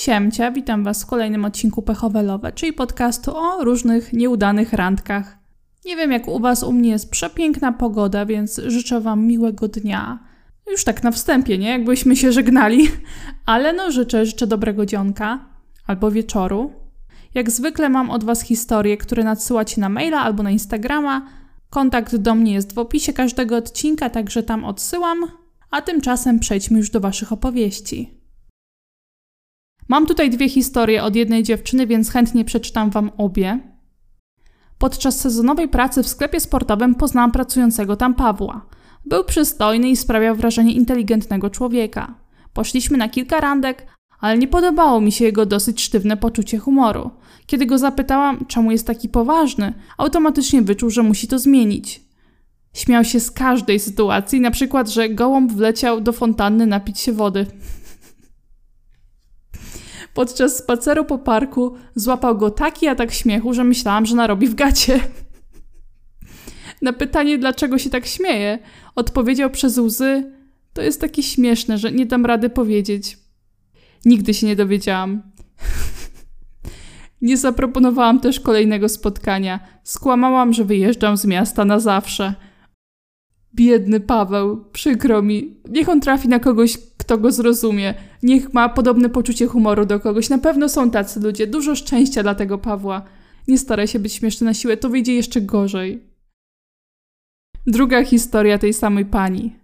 Siemcia, witam Was w kolejnym odcinku Pechowe Love, czyli podcastu o różnych nieudanych randkach. Nie wiem jak u Was, u mnie jest przepiękna pogoda, więc życzę Wam miłego dnia. Już tak na wstępie, nie? Jakbyśmy się żegnali. Ale no życzę, życzę dobrego dzionka albo wieczoru. Jak zwykle mam od Was historie, które nadsyłacie na maila albo na Instagrama. Kontakt do mnie jest w opisie każdego odcinka, także tam odsyłam. A tymczasem przejdźmy już do Waszych opowieści. Mam tutaj dwie historie od jednej dziewczyny, więc chętnie przeczytam Wam obie. Podczas sezonowej pracy w sklepie sportowym poznałam pracującego tam Pawła. Był przystojny i sprawiał wrażenie inteligentnego człowieka. Poszliśmy na kilka randek, ale nie podobało mi się jego dosyć sztywne poczucie humoru. Kiedy go zapytałam, czemu jest taki poważny, automatycznie wyczuł, że musi to zmienić. Śmiał się z każdej sytuacji, na przykład, że gołąb wleciał do fontanny napić się wody. Podczas spaceru po parku złapał go taki atak śmiechu, że myślałam, że narobi w gacie. Na pytanie, dlaczego się tak śmieje, odpowiedział przez łzy: To jest takie śmieszne, że nie dam rady powiedzieć. Nigdy się nie dowiedziałam. nie zaproponowałam też kolejnego spotkania. Skłamałam, że wyjeżdżam z miasta na zawsze. Biedny Paweł, przykro mi. Niech on trafi na kogoś, kto go zrozumie. Niech ma podobne poczucie humoru do kogoś. Na pewno są tacy ludzie. Dużo szczęścia dla tego Pawła. Nie staraj się być śmieszny na siłę, to wyjdzie jeszcze gorzej. Druga historia tej samej pani.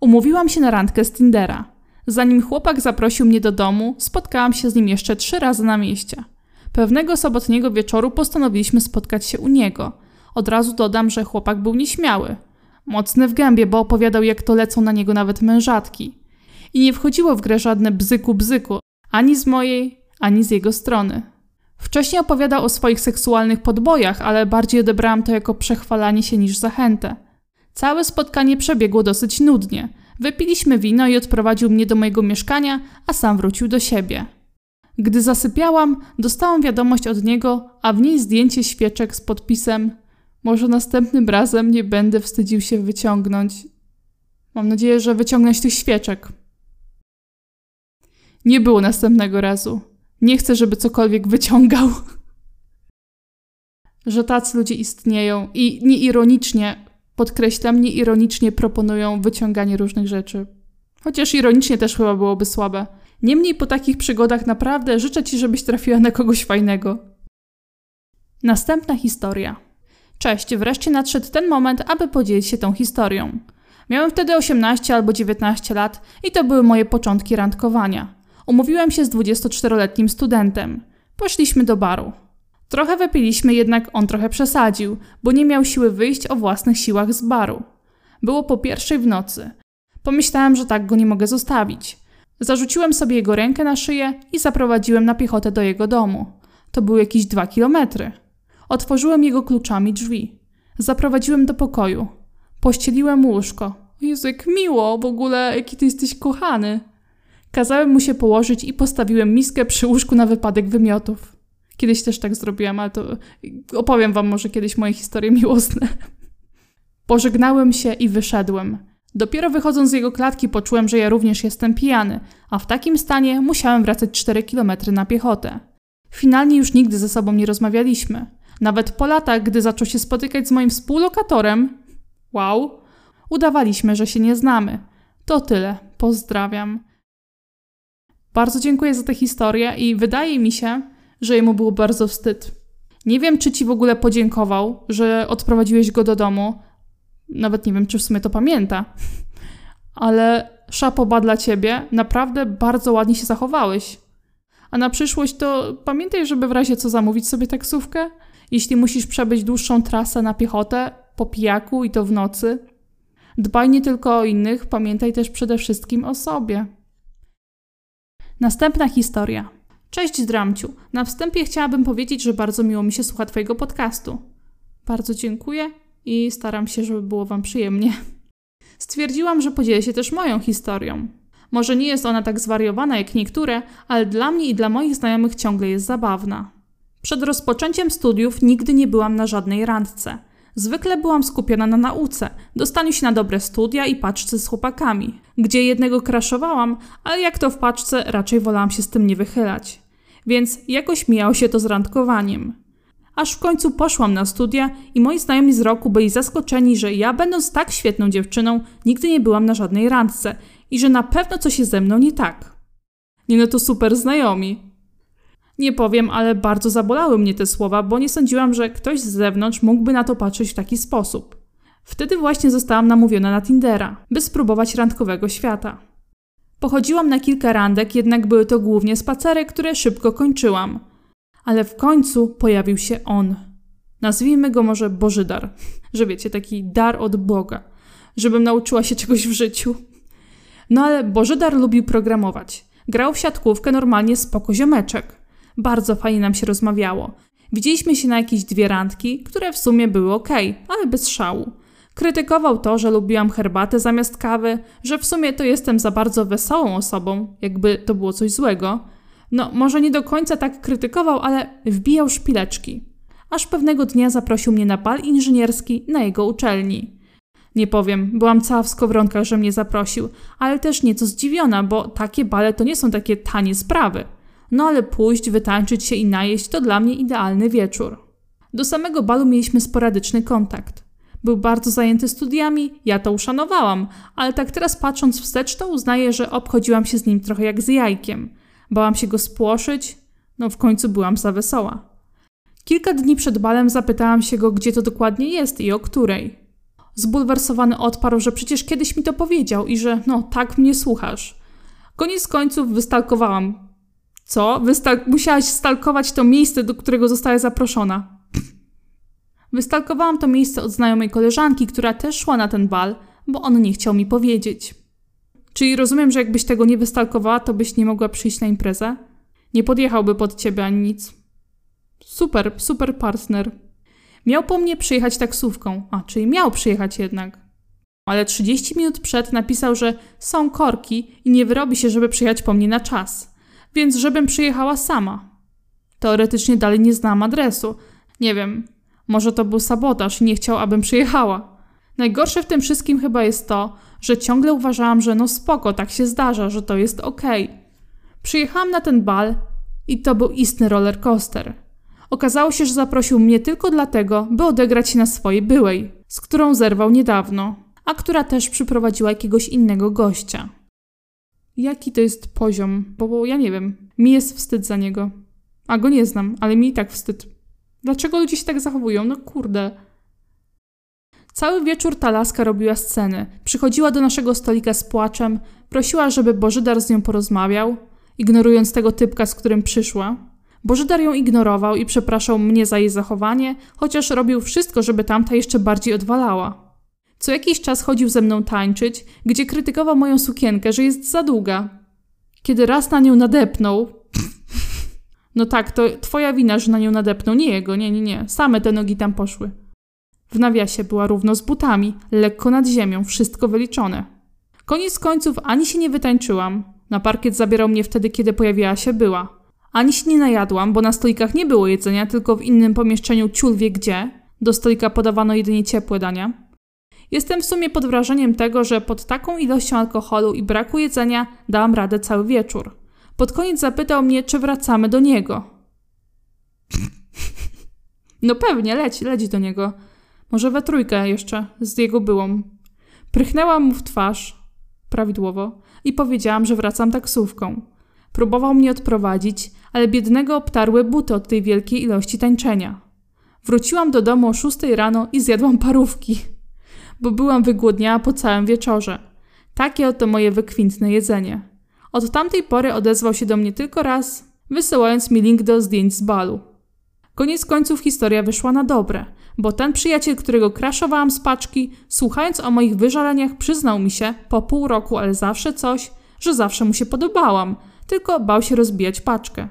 Umówiłam się na randkę z Tindera. Zanim chłopak zaprosił mnie do domu, spotkałam się z nim jeszcze trzy razy na mieście. Pewnego sobotniego wieczoru postanowiliśmy spotkać się u niego. Od razu dodam, że chłopak był nieśmiały. Mocny w gębie, bo opowiadał, jak to lecą na niego nawet mężatki. I nie wchodziło w grę żadne bzyku-bzyku, ani z mojej, ani z jego strony. Wcześniej opowiadał o swoich seksualnych podbojach, ale bardziej odebrałam to jako przechwalanie się niż zachętę. Całe spotkanie przebiegło dosyć nudnie. Wypiliśmy wino i odprowadził mnie do mojego mieszkania, a sam wrócił do siebie. Gdy zasypiałam, dostałam wiadomość od niego, a w niej zdjęcie świeczek z podpisem może następnym razem nie będę wstydził się wyciągnąć. Mam nadzieję, że wyciągnąć tych świeczek. Nie było następnego razu. Nie chcę, żeby cokolwiek wyciągał. że tacy ludzie istnieją i nieironicznie, podkreślam, nieironicznie proponują wyciąganie różnych rzeczy. Chociaż ironicznie też chyba byłoby słabe. Niemniej po takich przygodach naprawdę życzę Ci, żebyś trafiła na kogoś fajnego. Następna historia. Cześć, wreszcie nadszedł ten moment, aby podzielić się tą historią. Miałem wtedy 18 albo 19 lat i to były moje początki randkowania. Umówiłem się z 24-letnim studentem. Poszliśmy do baru. Trochę wypiliśmy, jednak on trochę przesadził, bo nie miał siły wyjść o własnych siłach z baru. Było po pierwszej w nocy. Pomyślałem, że tak go nie mogę zostawić. Zarzuciłem sobie jego rękę na szyję i zaprowadziłem na piechotę do jego domu. To były jakieś dwa kilometry. Otworzyłem jego kluczami drzwi. Zaprowadziłem do pokoju. Pościeliłem łóżko. Jezu, jak miło, w ogóle, jaki ty jesteś kochany. Kazałem mu się położyć i postawiłem miskę przy łóżku na wypadek wymiotów. Kiedyś też tak zrobiłam, ale to opowiem wam może kiedyś moje historie miłosne. Pożegnałem się i wyszedłem. Dopiero wychodząc z jego klatki poczułem, że ja również jestem pijany, a w takim stanie musiałem wracać 4 kilometry na piechotę. Finalnie już nigdy ze sobą nie rozmawialiśmy. Nawet po latach, gdy zaczął się spotykać z moim współlokatorem, wow, udawaliśmy, że się nie znamy. To tyle. Pozdrawiam. Bardzo dziękuję za tę historię i wydaje mi się, że jemu było bardzo wstyd. Nie wiem, czy ci w ogóle podziękował, że odprowadziłeś go do domu. Nawet nie wiem, czy w sumie to pamięta. Ale szapoba dla ciebie, naprawdę bardzo ładnie się zachowałeś. A na przyszłość to pamiętaj, żeby w razie co zamówić sobie taksówkę. Jeśli musisz przebyć dłuższą trasę na piechotę, po pijaku i to w nocy. Dbaj nie tylko o innych, pamiętaj też przede wszystkim o sobie. Następna historia. Cześć Dramciu. Na wstępie chciałabym powiedzieć, że bardzo miło mi się słucha Twojego podcastu. Bardzo dziękuję i staram się, żeby było Wam przyjemnie. Stwierdziłam, że podzielę się też moją historią. Może nie jest ona tak zwariowana jak niektóre, ale dla mnie i dla moich znajomych ciągle jest zabawna. Przed rozpoczęciem studiów nigdy nie byłam na żadnej randce. Zwykle byłam skupiona na nauce, dostaniu się na dobre studia i paczce z chłopakami, gdzie jednego kraszowałam, ale jak to w paczce, raczej wolałam się z tym nie wychylać. Więc jakoś mijało się to z randkowaniem. Aż w końcu poszłam na studia i moi znajomi z roku byli zaskoczeni, że ja, będąc tak świetną dziewczyną, nigdy nie byłam na żadnej randce i że na pewno coś jest ze mną nie tak. Nie no to super znajomi. Nie powiem, ale bardzo zabolały mnie te słowa, bo nie sądziłam, że ktoś z zewnątrz mógłby na to patrzeć w taki sposób. Wtedy właśnie zostałam namówiona na Tindera, by spróbować randkowego świata. Pochodziłam na kilka randek, jednak były to głównie spacery, które szybko kończyłam. Ale w końcu pojawił się on. Nazwijmy go może Bożydar, że wiecie, taki dar od Boga, żebym nauczyła się czegoś w życiu. No ale Bożydar lubił programować. Grał w siatkówkę normalnie spoko ziomeczek. Bardzo fajnie nam się rozmawiało. Widzieliśmy się na jakieś dwie randki, które w sumie były ok, ale bez szału. Krytykował to, że lubiłam herbatę zamiast kawy, że w sumie to jestem za bardzo wesołą osobą, jakby to było coś złego. No, może nie do końca tak krytykował, ale wbijał szpileczki. Aż pewnego dnia zaprosił mnie na bal inżynierski na jego uczelni. Nie powiem, byłam cała w skowronkach, że mnie zaprosił, ale też nieco zdziwiona, bo takie bale to nie są takie tanie sprawy. No ale pójść, wytańczyć się i najeść to dla mnie idealny wieczór. Do samego balu mieliśmy sporadyczny kontakt. Był bardzo zajęty studiami, ja to uszanowałam, ale tak teraz patrząc wstecz, to uznaję, że obchodziłam się z nim trochę jak z jajkiem. Bałam się go spłoszyć, no w końcu byłam za wesoła. Kilka dni przed balem zapytałam się go, gdzie to dokładnie jest i o której. Zbulwersowany odparł, że przecież kiedyś mi to powiedział i że no tak mnie słuchasz. Koniec końców wystalkowałam co? Wystal- musiałaś stalkować to miejsce, do którego została zaproszona. Wystalkowałam to miejsce od znajomej koleżanki, która też szła na ten bal, bo on nie chciał mi powiedzieć. Czyli rozumiem, że jakbyś tego nie wystalkowała, to byś nie mogła przyjść na imprezę? Nie podjechałby pod ciebie ani nic. Super, super partner. Miał po mnie przyjechać taksówką, a czyli miał przyjechać jednak. Ale 30 minut przed napisał, że są korki i nie wyrobi się, żeby przyjechać po mnie na czas więc żebym przyjechała sama. Teoretycznie dalej nie znałam adresu. Nie wiem, może to był sabotaż i nie chciał, abym przyjechała. Najgorsze w tym wszystkim chyba jest to, że ciągle uważałam, że no spoko, tak się zdarza, że to jest okej. Okay. Przyjechałam na ten bal i to był istny roller coaster. Okazało się, że zaprosił mnie tylko dlatego, by odegrać się na swojej byłej, z którą zerwał niedawno, a która też przyprowadziła jakiegoś innego gościa. Jaki to jest poziom? Bo, bo ja nie wiem. Mi jest wstyd za niego. A go nie znam, ale mi i tak wstyd. Dlaczego ludzie się tak zachowują? No kurde. Cały wieczór ta laska robiła sceny. Przychodziła do naszego stolika z płaczem, prosiła, żeby Bożydar z nią porozmawiał, ignorując tego typka, z którym przyszła. Bożydar ją ignorował i przepraszał mnie za jej zachowanie, chociaż robił wszystko, żeby tamta jeszcze bardziej odwalała. Co jakiś czas chodził ze mną tańczyć, gdzie krytykował moją sukienkę, że jest za długa. Kiedy raz na nią nadepnął. No tak, to twoja wina, że na nią nadepnął, nie jego, nie, nie, nie. Same te nogi tam poszły. W nawiasie była równo z butami, lekko nad ziemią, wszystko wyliczone. Koniec końców ani się nie wytańczyłam. Na parkiet zabierał mnie wtedy, kiedy pojawiła się była. Ani się nie najadłam, bo na stolikach nie było jedzenia, tylko w innym pomieszczeniu ciul wie gdzie. Do stolika podawano jedynie ciepłe dania. Jestem w sumie pod wrażeniem tego, że pod taką ilością alkoholu i braku jedzenia dałam radę cały wieczór. Pod koniec zapytał mnie, czy wracamy do niego. No pewnie, leć, leć do niego. Może we trójkę jeszcze, z jego byłą. Prychnęłam mu w twarz, prawidłowo, i powiedziałam, że wracam taksówką. Próbował mnie odprowadzić, ale biednego obtarły buty od tej wielkiej ilości tańczenia. Wróciłam do domu o szóstej rano i zjadłam parówki bo byłam wygłodniała po całym wieczorze. Takie oto moje wykwintne jedzenie. Od tamtej pory odezwał się do mnie tylko raz, wysyłając mi link do zdjęć z balu. Koniec końców historia wyszła na dobre, bo ten przyjaciel, którego kraszowałam z paczki, słuchając o moich wyżaleniach, przyznał mi się, po pół roku, ale zawsze coś, że zawsze mu się podobałam, tylko bał się rozbijać paczkę.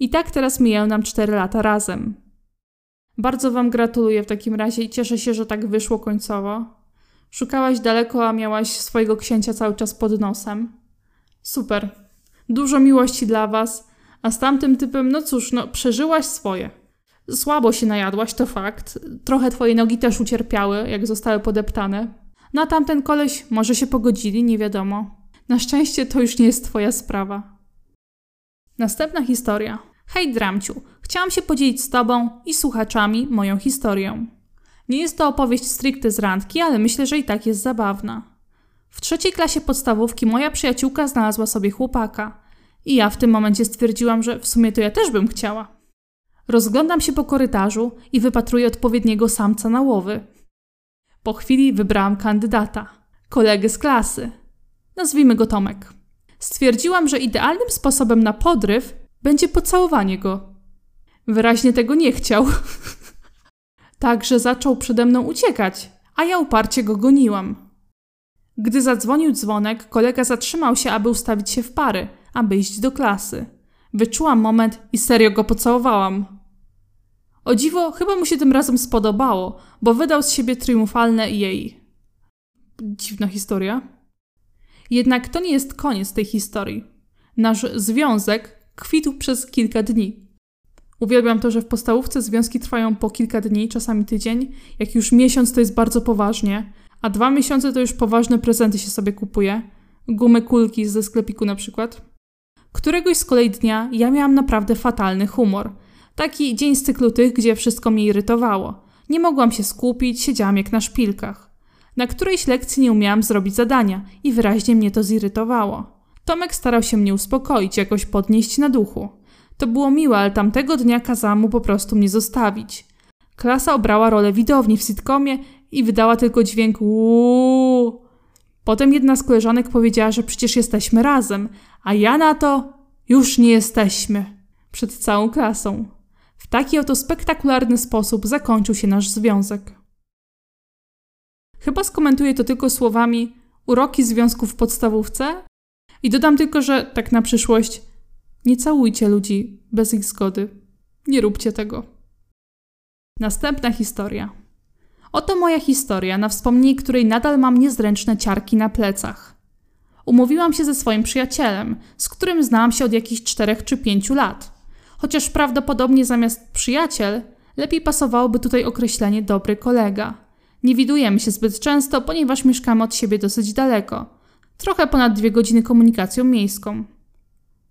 I tak teraz mijają nam cztery lata razem. Bardzo Wam gratuluję w takim razie i cieszę się, że tak wyszło końcowo. Szukałaś daleko, a miałaś swojego księcia cały czas pod nosem. Super. Dużo miłości dla was, a z tamtym typem, no cóż, no przeżyłaś swoje. Słabo się najadłaś, to fakt. Trochę twoje nogi też ucierpiały, jak zostały podeptane. No tamten koleś może się pogodzili, nie wiadomo. Na szczęście to już nie jest twoja sprawa. Następna historia. Hej Dramciu, chciałam się podzielić z tobą i słuchaczami moją historią. Nie jest to opowieść stricte z randki, ale myślę, że i tak jest zabawna. W trzeciej klasie podstawówki moja przyjaciółka znalazła sobie chłopaka. I ja w tym momencie stwierdziłam, że w sumie to ja też bym chciała. Rozglądam się po korytarzu i wypatruję odpowiedniego samca na łowy. Po chwili wybrałam kandydata, kolegę z klasy. Nazwijmy go Tomek. Stwierdziłam, że idealnym sposobem na podryw będzie pocałowanie go. Wyraźnie tego nie chciał. Także zaczął przede mną uciekać, a ja uparcie go goniłam. Gdy zadzwonił dzwonek, kolega zatrzymał się, aby ustawić się w pary, aby iść do klasy. Wyczułam moment i serio go pocałowałam. O dziwo, chyba mu się tym razem spodobało, bo wydał z siebie triumfalne jej. Dziwna historia. Jednak to nie jest koniec tej historii. Nasz związek kwitł przez kilka dni. Uwielbiam to, że w podstawówce związki trwają po kilka dni, czasami tydzień. Jak już miesiąc to jest bardzo poważnie, a dwa miesiące to już poważne prezenty się sobie kupuje. Gumy kulki ze sklepiku na przykład. Któregoś z kolei dnia ja miałam naprawdę fatalny humor. Taki dzień z cyklu tych, gdzie wszystko mnie irytowało. Nie mogłam się skupić, siedziałam jak na szpilkach. Na którejś lekcji nie umiałam zrobić zadania i wyraźnie mnie to zirytowało. Tomek starał się mnie uspokoić, jakoś podnieść na duchu. To było miłe, ale tamtego dnia kazałam mu po prostu mnie zostawić. Klasa obrała rolę widowni w sitcomie i wydała tylko dźwięk uuuu. Potem jedna z koleżanek powiedziała, że przecież jesteśmy razem, a ja na to już nie jesteśmy. Przed całą klasą. W taki oto spektakularny sposób zakończył się nasz związek. Chyba skomentuję to tylko słowami uroki związków w podstawówce i dodam tylko, że tak na przyszłość nie całujcie ludzi bez ich zgody. Nie róbcie tego. Następna historia. Oto moja historia, na wspomnienie której nadal mam niezręczne ciarki na plecach. Umówiłam się ze swoim przyjacielem, z którym znałam się od jakichś czterech czy pięciu lat. Chociaż prawdopodobnie zamiast przyjaciel, lepiej pasowałoby tutaj określenie dobry kolega. Nie widujemy się zbyt często, ponieważ mieszkamy od siebie dosyć daleko. Trochę ponad dwie godziny komunikacją miejską.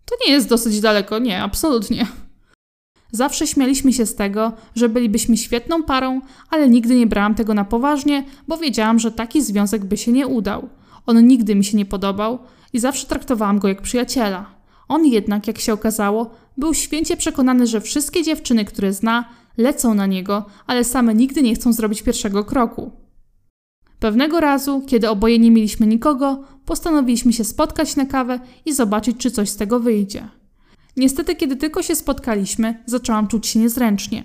To nie jest dosyć daleko, nie, absolutnie. Zawsze śmialiśmy się z tego, że bylibyśmy świetną parą, ale nigdy nie brałam tego na poważnie, bo wiedziałam, że taki związek by się nie udał. On nigdy mi się nie podobał i zawsze traktowałam go jak przyjaciela. On jednak, jak się okazało, był święcie przekonany, że wszystkie dziewczyny, które zna, lecą na niego, ale same nigdy nie chcą zrobić pierwszego kroku. Pewnego razu, kiedy oboje nie mieliśmy nikogo, postanowiliśmy się spotkać na kawę i zobaczyć, czy coś z tego wyjdzie. Niestety, kiedy tylko się spotkaliśmy, zaczęłam czuć się niezręcznie.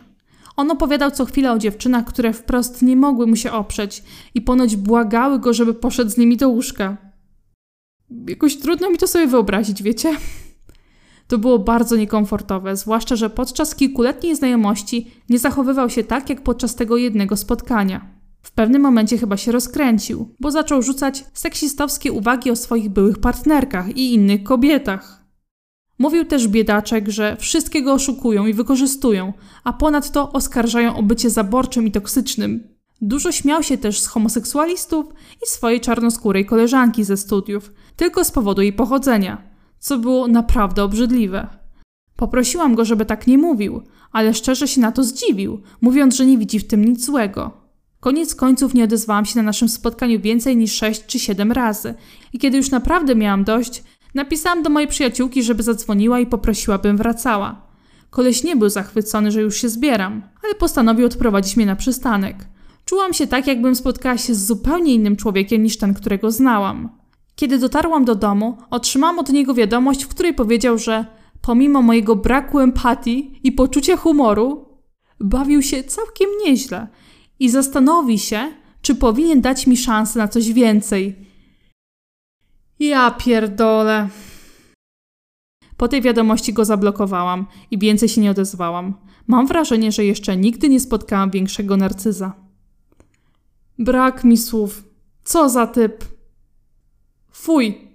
On opowiadał co chwilę o dziewczynach, które wprost nie mogły mu się oprzeć i ponoć błagały go, żeby poszedł z nimi do łóżka. Jakoś trudno mi to sobie wyobrazić, wiecie? To było bardzo niekomfortowe, zwłaszcza, że podczas kilkuletniej znajomości nie zachowywał się tak, jak podczas tego jednego spotkania. W pewnym momencie chyba się rozkręcił, bo zaczął rzucać seksistowskie uwagi o swoich byłych partnerkach i innych kobietach. Mówił też biedaczek, że wszystkiego oszukują i wykorzystują, a ponadto oskarżają o bycie zaborczym i toksycznym. Dużo śmiał się też z homoseksualistów i swojej czarnoskórej koleżanki ze studiów, tylko z powodu jej pochodzenia, co było naprawdę obrzydliwe. Poprosiłam go, żeby tak nie mówił, ale szczerze się na to zdziwił, mówiąc, że nie widzi w tym nic złego. Koniec końców nie odezwałam się na naszym spotkaniu więcej niż sześć czy siedem razy i kiedy już naprawdę miałam dość, napisałam do mojej przyjaciółki, żeby zadzwoniła i poprosiła, bym wracała. Koleś nie był zachwycony, że już się zbieram, ale postanowił odprowadzić mnie na przystanek. Czułam się tak, jakbym spotkała się z zupełnie innym człowiekiem niż ten, którego znałam. Kiedy dotarłam do domu, otrzymałam od niego wiadomość, w której powiedział, że pomimo mojego braku empatii i poczucia humoru, bawił się całkiem nieźle i zastanowi się, czy powinien dać mi szansę na coś więcej. Ja pierdolę. Po tej wiadomości go zablokowałam i więcej się nie odezwałam. Mam wrażenie, że jeszcze nigdy nie spotkałam większego narcyza. Brak mi słów. Co za typ. Fuj.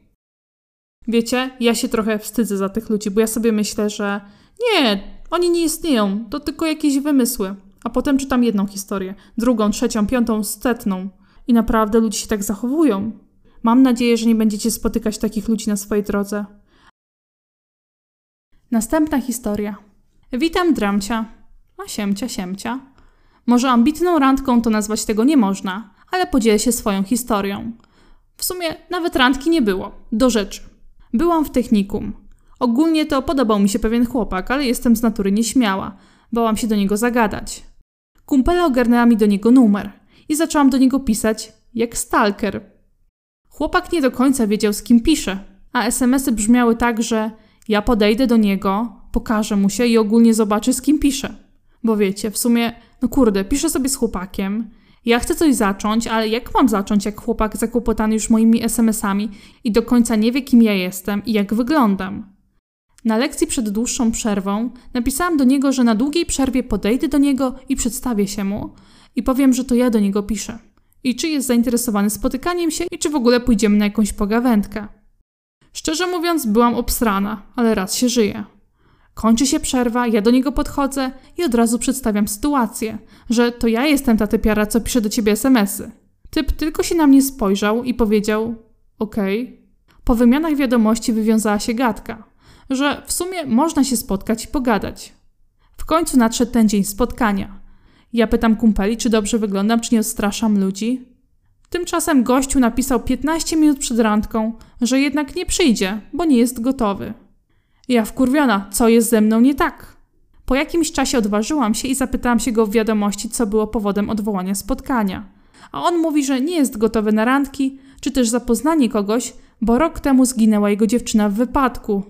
Wiecie, ja się trochę wstydzę za tych ludzi, bo ja sobie myślę, że nie, Oni nie istnieją, to tylko jakieś wymysły. A potem czytam jedną historię, drugą, trzecią, piątą, setną. I naprawdę ludzie się tak zachowują. Mam nadzieję, że nie będziecie spotykać takich ludzi na swojej drodze. Następna historia. Witam Dramcia. A siemcia, siemcia. Może ambitną randką to nazwać tego nie można, ale podzielę się swoją historią. W sumie nawet randki nie było. Do rzeczy. Byłam w technikum. Ogólnie to podobał mi się pewien chłopak, ale jestem z natury nieśmiała. Bałam się do niego zagadać. Kumpela ogarnęła mi do niego numer i zaczęłam do niego pisać jak stalker. Chłopak nie do końca wiedział, z kim pisze, a SMSy brzmiały tak, że ja podejdę do niego, pokażę mu się i ogólnie zobaczę, z kim pisze. Bo wiecie, w sumie, no kurde, piszę sobie z chłopakiem, ja chcę coś zacząć, ale jak mam zacząć, jak chłopak zakłopotany już moimi SMS-ami i do końca nie wie, kim ja jestem i jak wyglądam? Na lekcji przed dłuższą przerwą napisałam do niego, że na długiej przerwie podejdę do niego i przedstawię się mu i powiem, że to ja do niego piszę. I czy jest zainteresowany spotykaniem się i czy w ogóle pójdziemy na jakąś pogawędkę. Szczerze mówiąc, byłam obsrana, ale raz się żyje. Kończy się przerwa, ja do niego podchodzę i od razu przedstawiam sytuację, że to ja jestem ta typiara, co pisze do ciebie SMSy. Typ tylko się na mnie spojrzał i powiedział: Okej. Okay. Po wymianach wiadomości wywiązała się gadka, że w sumie można się spotkać i pogadać. W końcu nadszedł ten dzień spotkania. Ja pytam kumpeli, czy dobrze wyglądam, czy nie odstraszam ludzi. Tymczasem gościu napisał 15 minut przed randką, że jednak nie przyjdzie, bo nie jest gotowy. Ja wkurwiona, co jest ze mną nie tak? Po jakimś czasie odważyłam się i zapytałam się go w wiadomości, co było powodem odwołania spotkania. A on mówi, że nie jest gotowy na randki, czy też zapoznanie kogoś, bo rok temu zginęła jego dziewczyna w wypadku.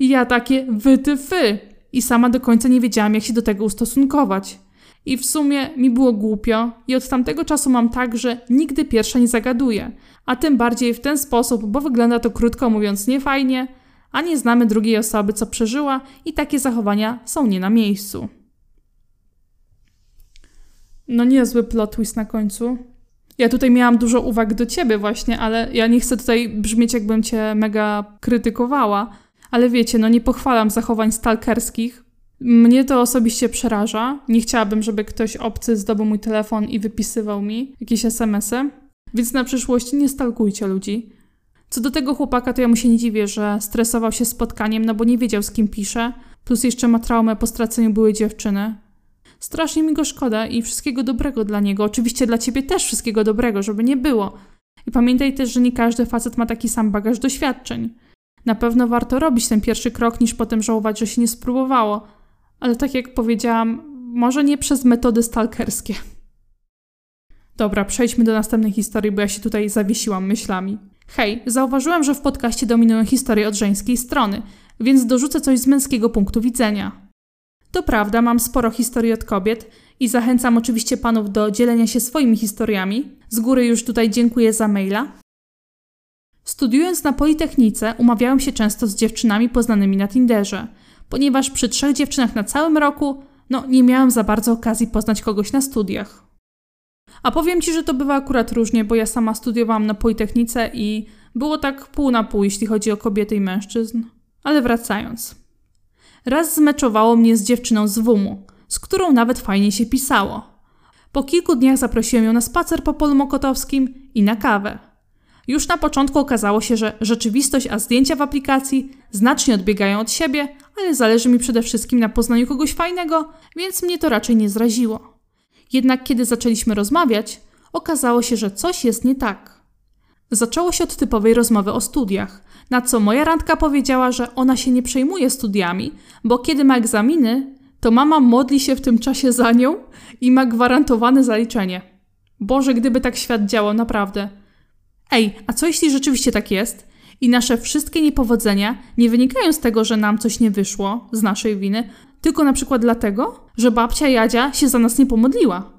I ja takie wytyfy! I sama do końca nie wiedziałam, jak się do tego ustosunkować. I w sumie mi było głupio i od tamtego czasu mam tak, że nigdy pierwsza nie zagaduję, a tym bardziej w ten sposób, bo wygląda to krótko mówiąc niefajnie, a nie znamy drugiej osoby, co przeżyła i takie zachowania są nie na miejscu. No niezły plot twist na końcu. Ja tutaj miałam dużo uwag do ciebie właśnie, ale ja nie chcę tutaj brzmieć jakbym cię mega krytykowała, ale wiecie, no nie pochwalam zachowań stalkerskich. Mnie to osobiście przeraża. Nie chciałabym, żeby ktoś obcy zdobył mój telefon i wypisywał mi jakieś SMS-y. Więc na przyszłość nie stalkujcie ludzi. Co do tego chłopaka, to ja mu się nie dziwię, że stresował się spotkaniem, no bo nie wiedział z kim pisze, plus jeszcze ma traumę po straceniu byłej dziewczyny. Strasznie mi go szkoda i wszystkiego dobrego dla niego. Oczywiście dla ciebie też wszystkiego dobrego, żeby nie było. I pamiętaj też, że nie każdy facet ma taki sam bagaż doświadczeń. Na pewno warto robić ten pierwszy krok, niż potem żałować, że się nie spróbowało. Ale tak jak powiedziałam, może nie przez metody stalkerskie. Dobra, przejdźmy do następnej historii, bo ja się tutaj zawiesiłam myślami. Hej, zauważyłem, że w podcaście dominują historie od żeńskiej strony, więc dorzucę coś z męskiego punktu widzenia. To prawda, mam sporo historii od kobiet i zachęcam oczywiście panów do dzielenia się swoimi historiami. Z góry już tutaj dziękuję za maila. Studiując na Politechnice, umawiałem się często z dziewczynami poznanymi na Tinderze, ponieważ przy trzech dziewczynach na całym roku, no nie miałem za bardzo okazji poznać kogoś na studiach. A powiem Ci, że to bywa akurat różnie, bo ja sama studiowałam na Politechnice i było tak pół na pół, jeśli chodzi o kobiety i mężczyzn. Ale wracając. Raz zmeczowało mnie z dziewczyną z WUM-u, z którą nawet fajnie się pisało. Po kilku dniach zaprosiłem ją na spacer po polu mokotowskim i na kawę. Już na początku okazało się, że rzeczywistość a zdjęcia w aplikacji znacznie odbiegają od siebie, ale zależy mi przede wszystkim na poznaniu kogoś fajnego, więc mnie to raczej nie zraziło. Jednak kiedy zaczęliśmy rozmawiać, okazało się, że coś jest nie tak. Zaczęło się od typowej rozmowy o studiach, na co moja randka powiedziała, że ona się nie przejmuje studiami, bo kiedy ma egzaminy, to mama modli się w tym czasie za nią i ma gwarantowane zaliczenie. Boże, gdyby tak świat działał, naprawdę. Ej, a co jeśli rzeczywiście tak jest? I nasze wszystkie niepowodzenia nie wynikają z tego, że nam coś nie wyszło z naszej winy, tylko na przykład dlatego, że babcia Jadzia się za nas nie pomodliła.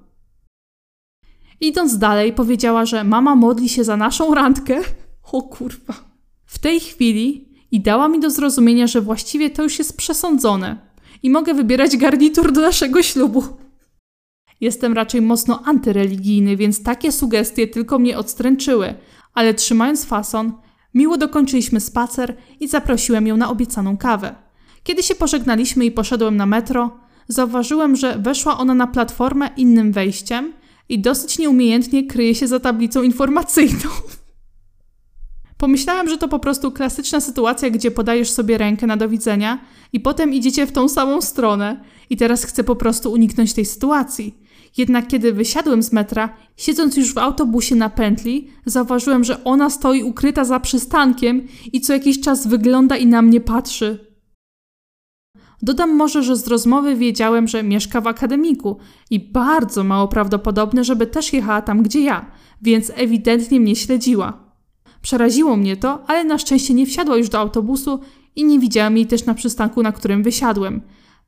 Idąc dalej, powiedziała, że mama modli się za naszą randkę. O kurwa. W tej chwili i dała mi do zrozumienia, że właściwie to już jest przesądzone i mogę wybierać garnitur do naszego ślubu. Jestem raczej mocno antyreligijny, więc takie sugestie tylko mnie odstręczyły, ale trzymając fason, miło dokończyliśmy spacer i zaprosiłem ją na obiecaną kawę. Kiedy się pożegnaliśmy i poszedłem na metro, zauważyłem, że weszła ona na platformę innym wejściem i dosyć nieumiejętnie kryje się za tablicą informacyjną. Pomyślałem, że to po prostu klasyczna sytuacja, gdzie podajesz sobie rękę na do widzenia i potem idziecie w tą samą stronę i teraz chcę po prostu uniknąć tej sytuacji. Jednak kiedy wysiadłem z metra, siedząc już w autobusie na pętli, zauważyłem, że ona stoi ukryta za przystankiem i co jakiś czas wygląda i na mnie patrzy. Dodam może, że z rozmowy wiedziałem, że mieszka w akademiku i bardzo mało prawdopodobne, żeby też jechała tam, gdzie ja, więc ewidentnie mnie śledziła. Przeraziło mnie to, ale na szczęście nie wsiadła już do autobusu i nie widziałem jej też na przystanku, na którym wysiadłem.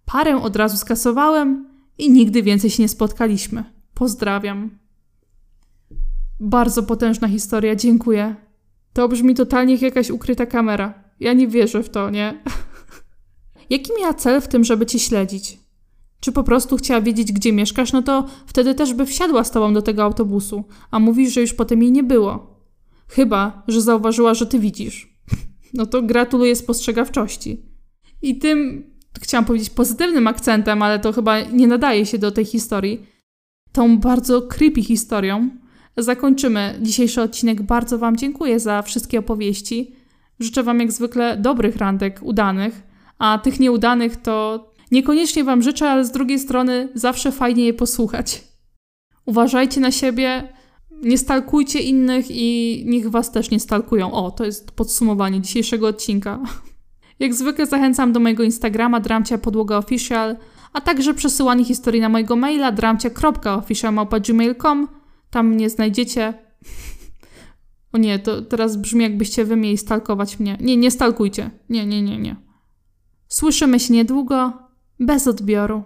Parę od razu skasowałem i nigdy więcej się nie spotkaliśmy. Pozdrawiam. Bardzo potężna historia, dziękuję. To brzmi totalnie jak jakaś ukryta kamera. Ja nie wierzę w to, nie? Jaki miała cel w tym, żeby cię śledzić? Czy po prostu chciała wiedzieć, gdzie mieszkasz, no to wtedy też by wsiadła z tobą do tego autobusu, a mówisz, że już potem jej nie było. Chyba, że zauważyła, że ty widzisz. No to gratuluję spostrzegawczości. I tym, chciałam powiedzieć pozytywnym akcentem, ale to chyba nie nadaje się do tej historii, tą bardzo creepy historią zakończymy dzisiejszy odcinek. Bardzo Wam dziękuję za wszystkie opowieści. Życzę Wam jak zwykle dobrych randek, udanych a tych nieudanych to niekoniecznie Wam życzę, ale z drugiej strony zawsze fajnie je posłuchać. Uważajcie na siebie, nie stalkujcie innych i niech Was też nie stalkują. O, to jest podsumowanie dzisiejszego odcinka. Jak zwykle zachęcam do mojego Instagrama dramcia podłoga official, a także przesyłanie historii na mojego maila dramcia.official.gmail.com. Tam mnie znajdziecie. O nie, to teraz brzmi jakbyście wy mieli stalkować mnie. Nie, nie stalkujcie. Nie, nie, nie, nie. Słyszymy się niedługo, bez odbioru.